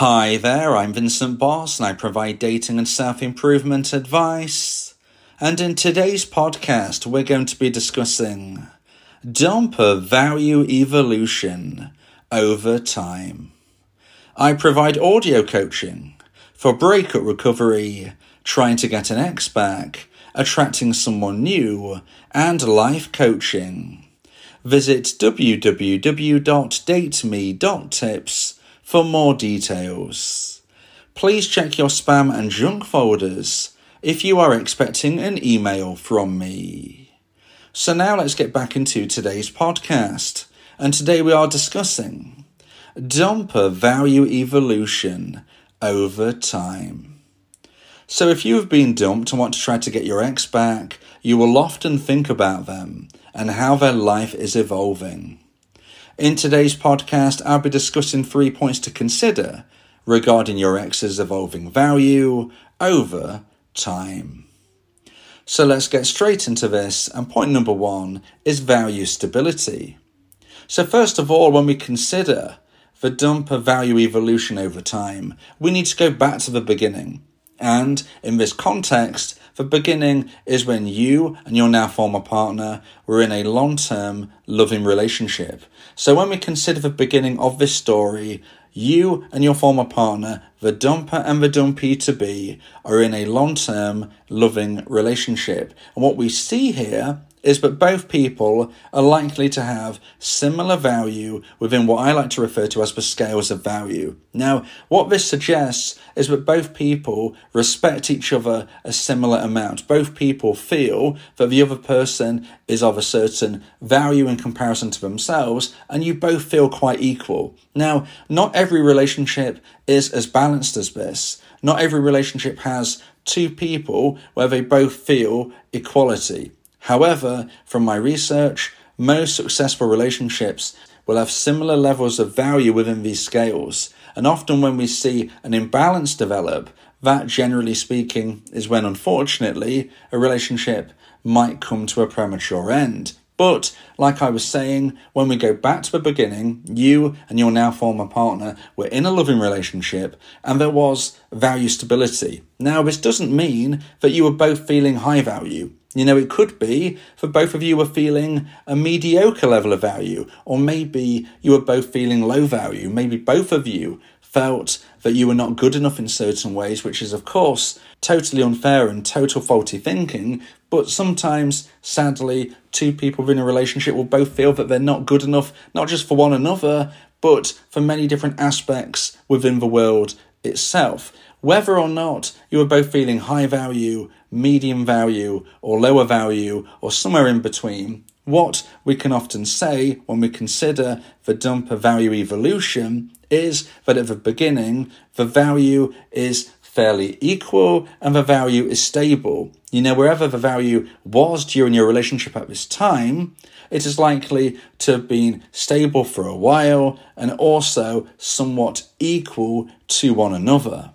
Hi there, I'm Vincent Boss and I provide dating and self improvement advice. And in today's podcast, we're going to be discussing dumper value evolution over time. I provide audio coaching for breakup recovery, trying to get an ex back, attracting someone new, and life coaching. Visit www.dateme.tips for more details. Please check your spam and junk folders if you are expecting an email from me. So now let's get back into today's podcast. And today we are discussing dumper value evolution over time. So if you have been dumped and want to try to get your ex back, you will often think about them and how their life is evolving. In today's podcast, I'll be discussing three points to consider regarding your ex's evolving value over time. So let's get straight into this. And point number one is value stability. So, first of all, when we consider the dumper value evolution over time, we need to go back to the beginning. And in this context, the beginning is when you and your now former partner were in a long term loving relationship. So when we consider the beginning of this story, you and your former partner, the dumper and the dumpee to be, are in a long term loving relationship. And what we see here is that both people are likely to have similar value within what I like to refer to as the scales of value. Now, what this suggests is that both people respect each other a similar amount. Both people feel that the other person is of a certain value in comparison to themselves, and you both feel quite equal. Now, not every relationship is as balanced as this. Not every relationship has two people where they both feel equality. However, from my research, most successful relationships will have similar levels of value within these scales. And often, when we see an imbalance develop, that generally speaking is when unfortunately a relationship might come to a premature end. But, like I was saying, when we go back to the beginning, you and your now former partner were in a loving relationship and there was value stability. Now, this doesn't mean that you were both feeling high value. You know, it could be for both of you were feeling a mediocre level of value, or maybe you were both feeling low value. Maybe both of you felt that you were not good enough in certain ways, which is, of course, totally unfair and total faulty thinking. But sometimes, sadly, two people in a relationship will both feel that they're not good enough, not just for one another, but for many different aspects within the world itself. Whether or not you are both feeling high value, medium value, or lower value, or somewhere in between, what we can often say when we consider the dumper value evolution is that at the beginning, the value is fairly equal and the value is stable. You know, wherever the value was during your relationship at this time, it is likely to have been stable for a while and also somewhat equal to one another.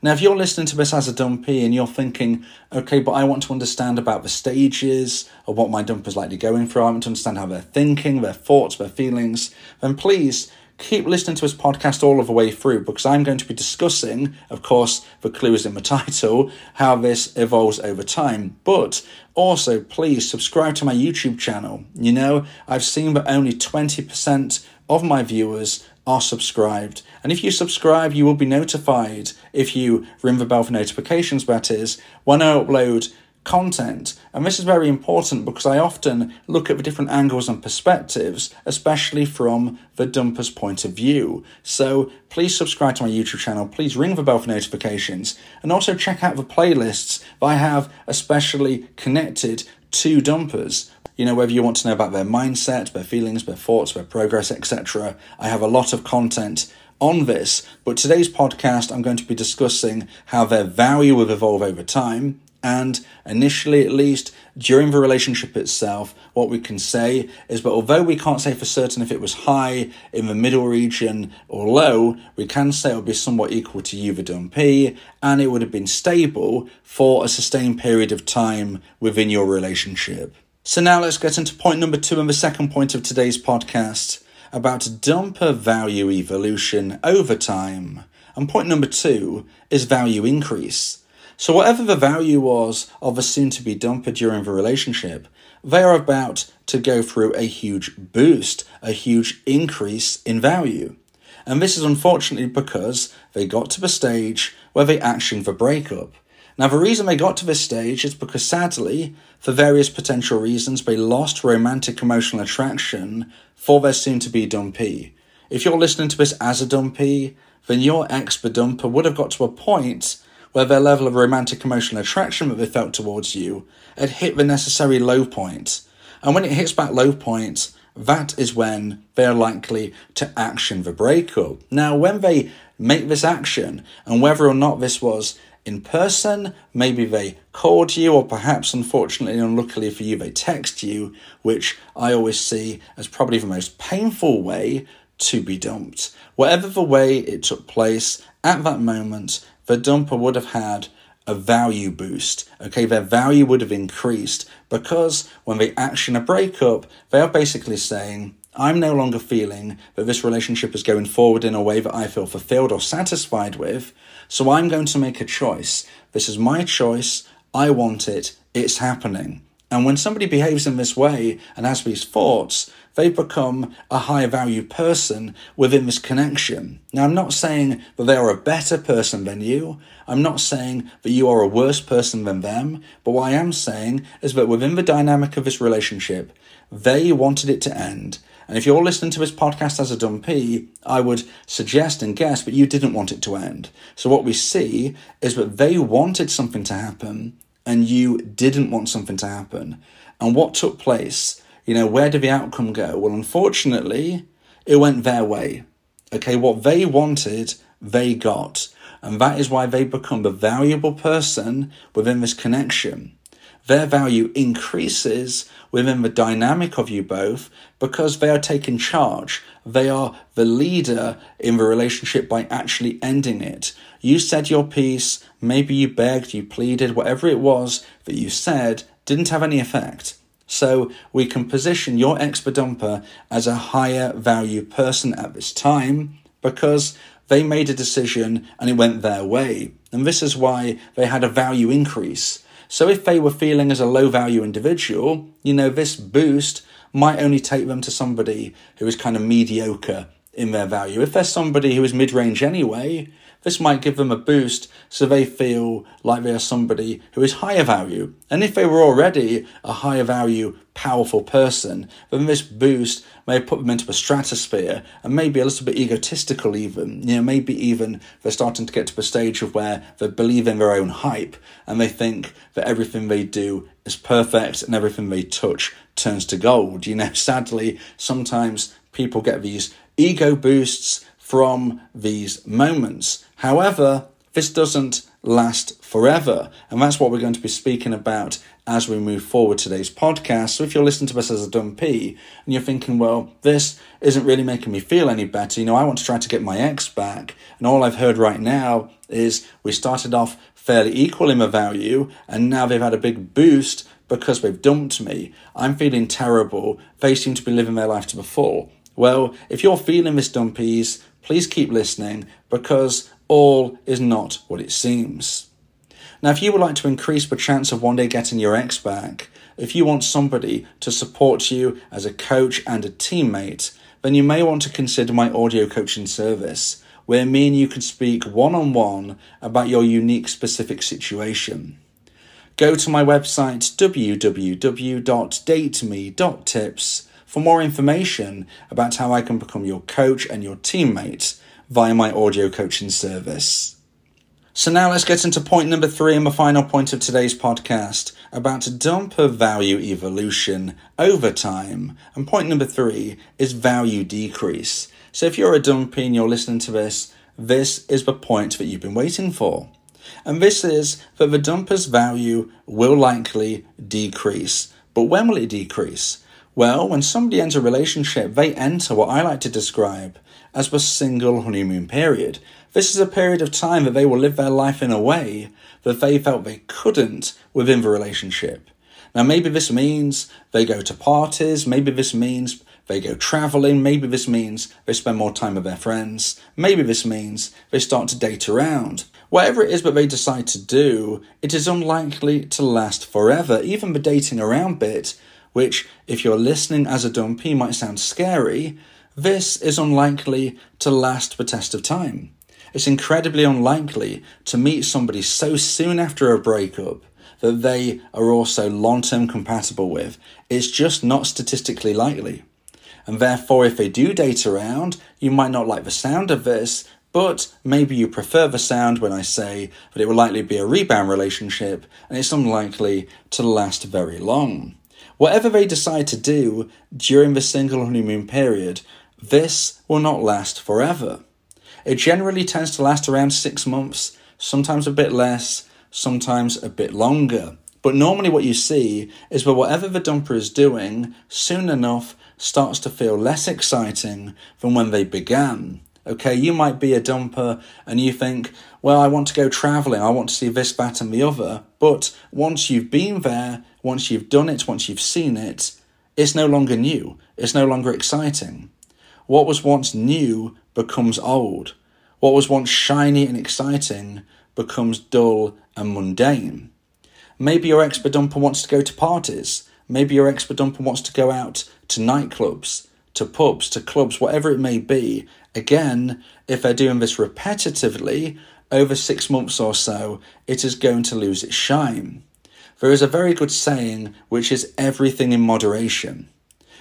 Now, if you're listening to this as a dumpee and you're thinking, okay, but I want to understand about the stages of what my dumper's likely going through, I want to understand how they're thinking, their thoughts, their feelings, then please keep listening to this podcast all of the way through because I'm going to be discussing, of course, the clues in the title, how this evolves over time. But also, please subscribe to my YouTube channel. You know, I've seen that only 20% of my viewers are subscribed. And if you subscribe, you will be notified if you ring the bell for notifications, that is, when I upload content. And this is very important because I often look at the different angles and perspectives, especially from the dumper's point of view. So please subscribe to my YouTube channel, please ring the bell for notifications, and also check out the playlists that I have especially connected to dumpers you know, whether you want to know about their mindset, their feelings, their thoughts, their progress, etc. I have a lot of content on this, but today's podcast I'm going to be discussing how their value will evolve over time. And initially, at least during the relationship itself, what we can say is that although we can't say for certain if it was high in the middle region or low, we can say it would be somewhat equal to U P, and it would have been stable for a sustained period of time within your relationship. So now let's get into point number two and the second point of today's podcast about dumper value evolution over time. And point number two is value increase. So, whatever the value was of a soon to be dumper during the relationship, they are about to go through a huge boost, a huge increase in value. And this is unfortunately because they got to the stage where they actioned the breakup. Now, the reason they got to this stage is because sadly, for various potential reasons, they lost romantic emotional attraction for their soon to be dumpee. If you're listening to this as a dumpee, then your ex, the dumper, would have got to a point where their level of romantic emotional attraction that they felt towards you had hit the necessary low point. And when it hits that low point, that is when they are likely to action the breakup. Now, when they make this action, and whether or not this was in person, maybe they called you, or perhaps, unfortunately, and unluckily for you, they text you, which I always see as probably the most painful way to be dumped. Whatever the way it took place at that moment, the dumper would have had a value boost. Okay, their value would have increased because when they action a breakup, they are basically saying, I'm no longer feeling that this relationship is going forward in a way that I feel fulfilled or satisfied with, so I'm going to make a choice. This is my choice. I want it. It's happening. And when somebody behaves in this way and has these thoughts, they become a high value person within this connection. Now, I'm not saying that they are a better person than you. I'm not saying that you are a worse person than them. But what I am saying is that within the dynamic of this relationship, they wanted it to end. And if you're listening to this podcast as a dumpee, I would suggest and guess but you didn't want it to end. So what we see is that they wanted something to happen and you didn't want something to happen. And what took place? You know, where did the outcome go? Well, unfortunately, it went their way. Okay, what they wanted, they got. And that is why they become a valuable person within this connection. Their value increases within the dynamic of you both because they are taking charge. They are the leader in the relationship by actually ending it. You said your piece, maybe you begged, you pleaded, whatever it was that you said didn't have any effect. So we can position your dumper as a higher value person at this time because they made a decision and it went their way. And this is why they had a value increase. So if they were feeling as a low value individual, you know, this boost might only take them to somebody who is kind of mediocre in their value. If they're somebody who is mid range anyway, this might give them a boost so they feel like they are somebody who is higher value. And if they were already a higher value, powerful person, then this boost may put them into a stratosphere and maybe a little bit egotistical, even. You know, maybe even they're starting to get to the stage of where they believe in their own hype and they think that everything they do is perfect and everything they touch turns to gold. You know, sadly, sometimes people get these ego boosts from these moments. However, this doesn't last forever, and that's what we're going to be speaking about as we move forward today's podcast. So if you're listening to us as a dumpee and you're thinking, well, this isn't really making me feel any better, you know, I want to try to get my ex back, and all I've heard right now is we started off fairly equal in value, and now they've had a big boost because they've dumped me. I'm feeling terrible. They seem to be living their life to the full. Well, if you're feeling this dumpees, please keep listening because all is not what it seems. Now, if you would like to increase the chance of one day getting your ex back, if you want somebody to support you as a coach and a teammate, then you may want to consider my audio coaching service, where me and you can speak one on one about your unique specific situation. Go to my website www.dateme.tips for more information about how I can become your coach and your teammate via my audio coaching service. So now let's get into point number three and the final point of today's podcast about dumper value evolution over time. And point number three is value decrease. So if you're a dumpee and you're listening to this, this is the point that you've been waiting for. And this is that the dumper's value will likely decrease. But when will it decrease? Well, when somebody ends a relationship, they enter what I like to describe as the single honeymoon period. This is a period of time that they will live their life in a way that they felt they couldn't within the relationship. Now, maybe this means they go to parties, maybe this means they go travelling, maybe this means they spend more time with their friends, maybe this means they start to date around. Whatever it is that they decide to do, it is unlikely to last forever. Even the dating around bit, which, if you're listening as a dumpee, might sound scary, this is unlikely to last the test of time. It's incredibly unlikely to meet somebody so soon after a breakup that they are also long term compatible with. It's just not statistically likely. And therefore, if they do date around, you might not like the sound of this, but maybe you prefer the sound when I say that it will likely be a rebound relationship and it's unlikely to last very long. Whatever they decide to do during the single honeymoon period, this will not last forever. It generally tends to last around six months, sometimes a bit less, sometimes a bit longer. But normally, what you see is that whatever the dumper is doing, soon enough starts to feel less exciting than when they began. Okay, you might be a dumper and you think, well, I want to go traveling, I want to see this, that, and the other. But once you've been there, once you've done it, once you've seen it, it's no longer new, it's no longer exciting. What was once new becomes old. What was once shiny and exciting becomes dull and mundane. Maybe your expedumper wants to go to parties. Maybe your expedumper wants to go out to nightclubs, to pubs, to clubs, whatever it may be. Again, if they're doing this repetitively over six months or so, it is going to lose its shine. There is a very good saying which is everything in moderation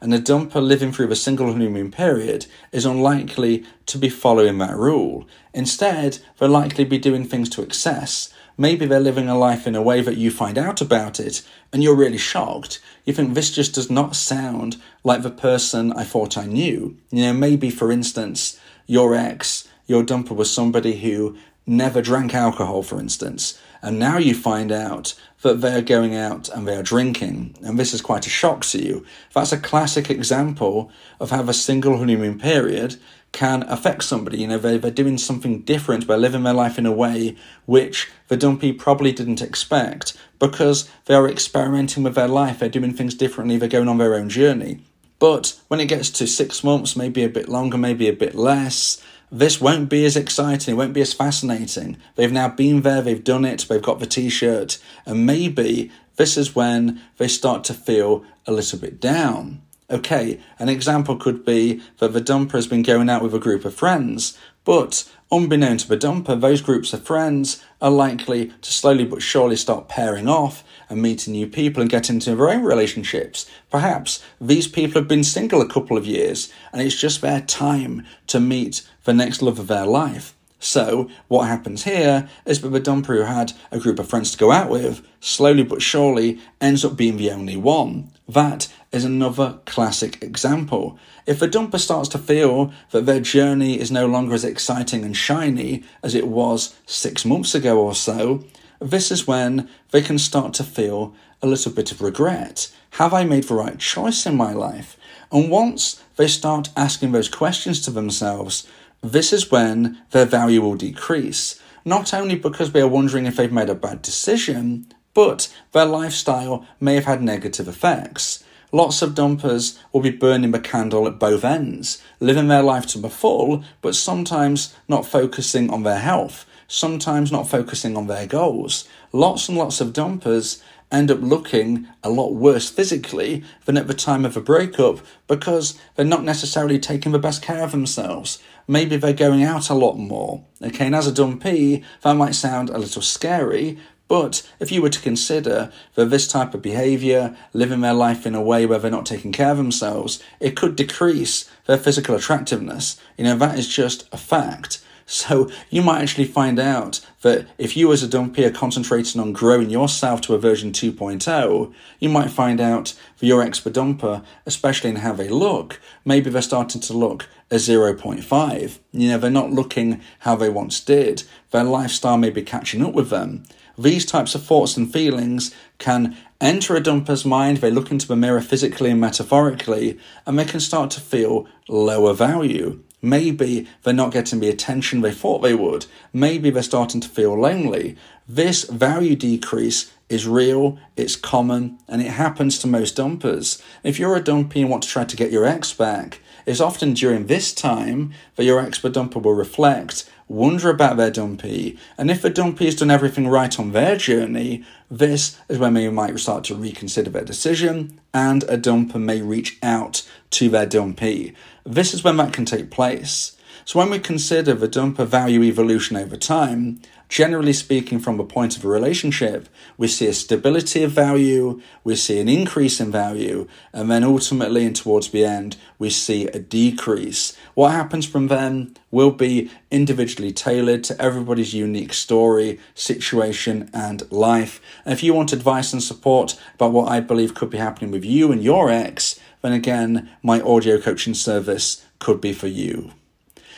and a dumper living through the single honeymoon period is unlikely to be following that rule. Instead, they'll likely be doing things to excess. Maybe they're living a life in a way that you find out about it and you're really shocked. You think this just does not sound like the person I thought I knew. You know, maybe for instance, your ex, your dumper was somebody who never drank alcohol, for instance, and now you find out that they're going out and they're drinking, and this is quite a shock to you. That's a classic example of how a single honeymoon period can affect somebody. You know, they're, they're doing something different, they're living their life in a way which the dumpee probably didn't expect because they are experimenting with their life, they're doing things differently, they're going on their own journey. But when it gets to six months, maybe a bit longer, maybe a bit less, this won't be as exciting, it won't be as fascinating. They've now been there, they've done it, they've got the t shirt, and maybe this is when they start to feel a little bit down. Okay, an example could be that the dumper has been going out with a group of friends, but unbeknown to the dumper, those groups of friends are likely to slowly but surely start pairing off and meeting new people and getting into their own relationships. Perhaps these people have been single a couple of years and it's just their time to meet the next love of their life. So, what happens here is that the who had a group of friends to go out with, slowly but surely ends up being the only one. That is another classic example. If a dumper starts to feel that their journey is no longer as exciting and shiny as it was six months ago or so, this is when they can start to feel a little bit of regret. Have I made the right choice in my life? And once they start asking those questions to themselves, this is when their value will decrease. Not only because they are wondering if they've made a bad decision, but their lifestyle may have had negative effects. Lots of dumpers will be burning the candle at both ends, living their life to the full, but sometimes not focusing on their health, sometimes not focusing on their goals. Lots and lots of dumpers end up looking a lot worse physically than at the time of a breakup because they're not necessarily taking the best care of themselves. Maybe they're going out a lot more. Okay, and as a dumpee, that might sound a little scary, but if you were to consider that this type of behaviour, living their life in a way where they're not taking care of themselves, it could decrease their physical attractiveness. You know, that is just a fact. So you might actually find out that if you as a dumpee are concentrating on growing yourself to a version 2.0, you might find out for your expert dumper, especially in how they look, maybe they're starting to look a 0.5. You know, they're not looking how they once did. Their lifestyle may be catching up with them. These types of thoughts and feelings can enter a dumper's mind, they look into the mirror physically and metaphorically, and they can start to feel lower value. Maybe they're not getting the attention they thought they would. Maybe they're starting to feel lonely. This value decrease is real, it's common, and it happens to most dumpers. If you're a dumpee and want to try to get your ex back, it's often during this time that your ex dumper will reflect, wonder about their dumpee, and if the dumpee has done everything right on their journey, this is when they might start to reconsider their decision, and a dumper may reach out to their dumpee. This is when that can take place. So when we consider the dumper value evolution over time, generally speaking, from a point of a relationship, we see a stability of value, we see an increase in value, and then ultimately, and towards the end, we see a decrease. What happens from then will be individually tailored to everybody's unique story, situation, and life. And if you want advice and support about what I believe could be happening with you and your ex, then again, my audio coaching service could be for you.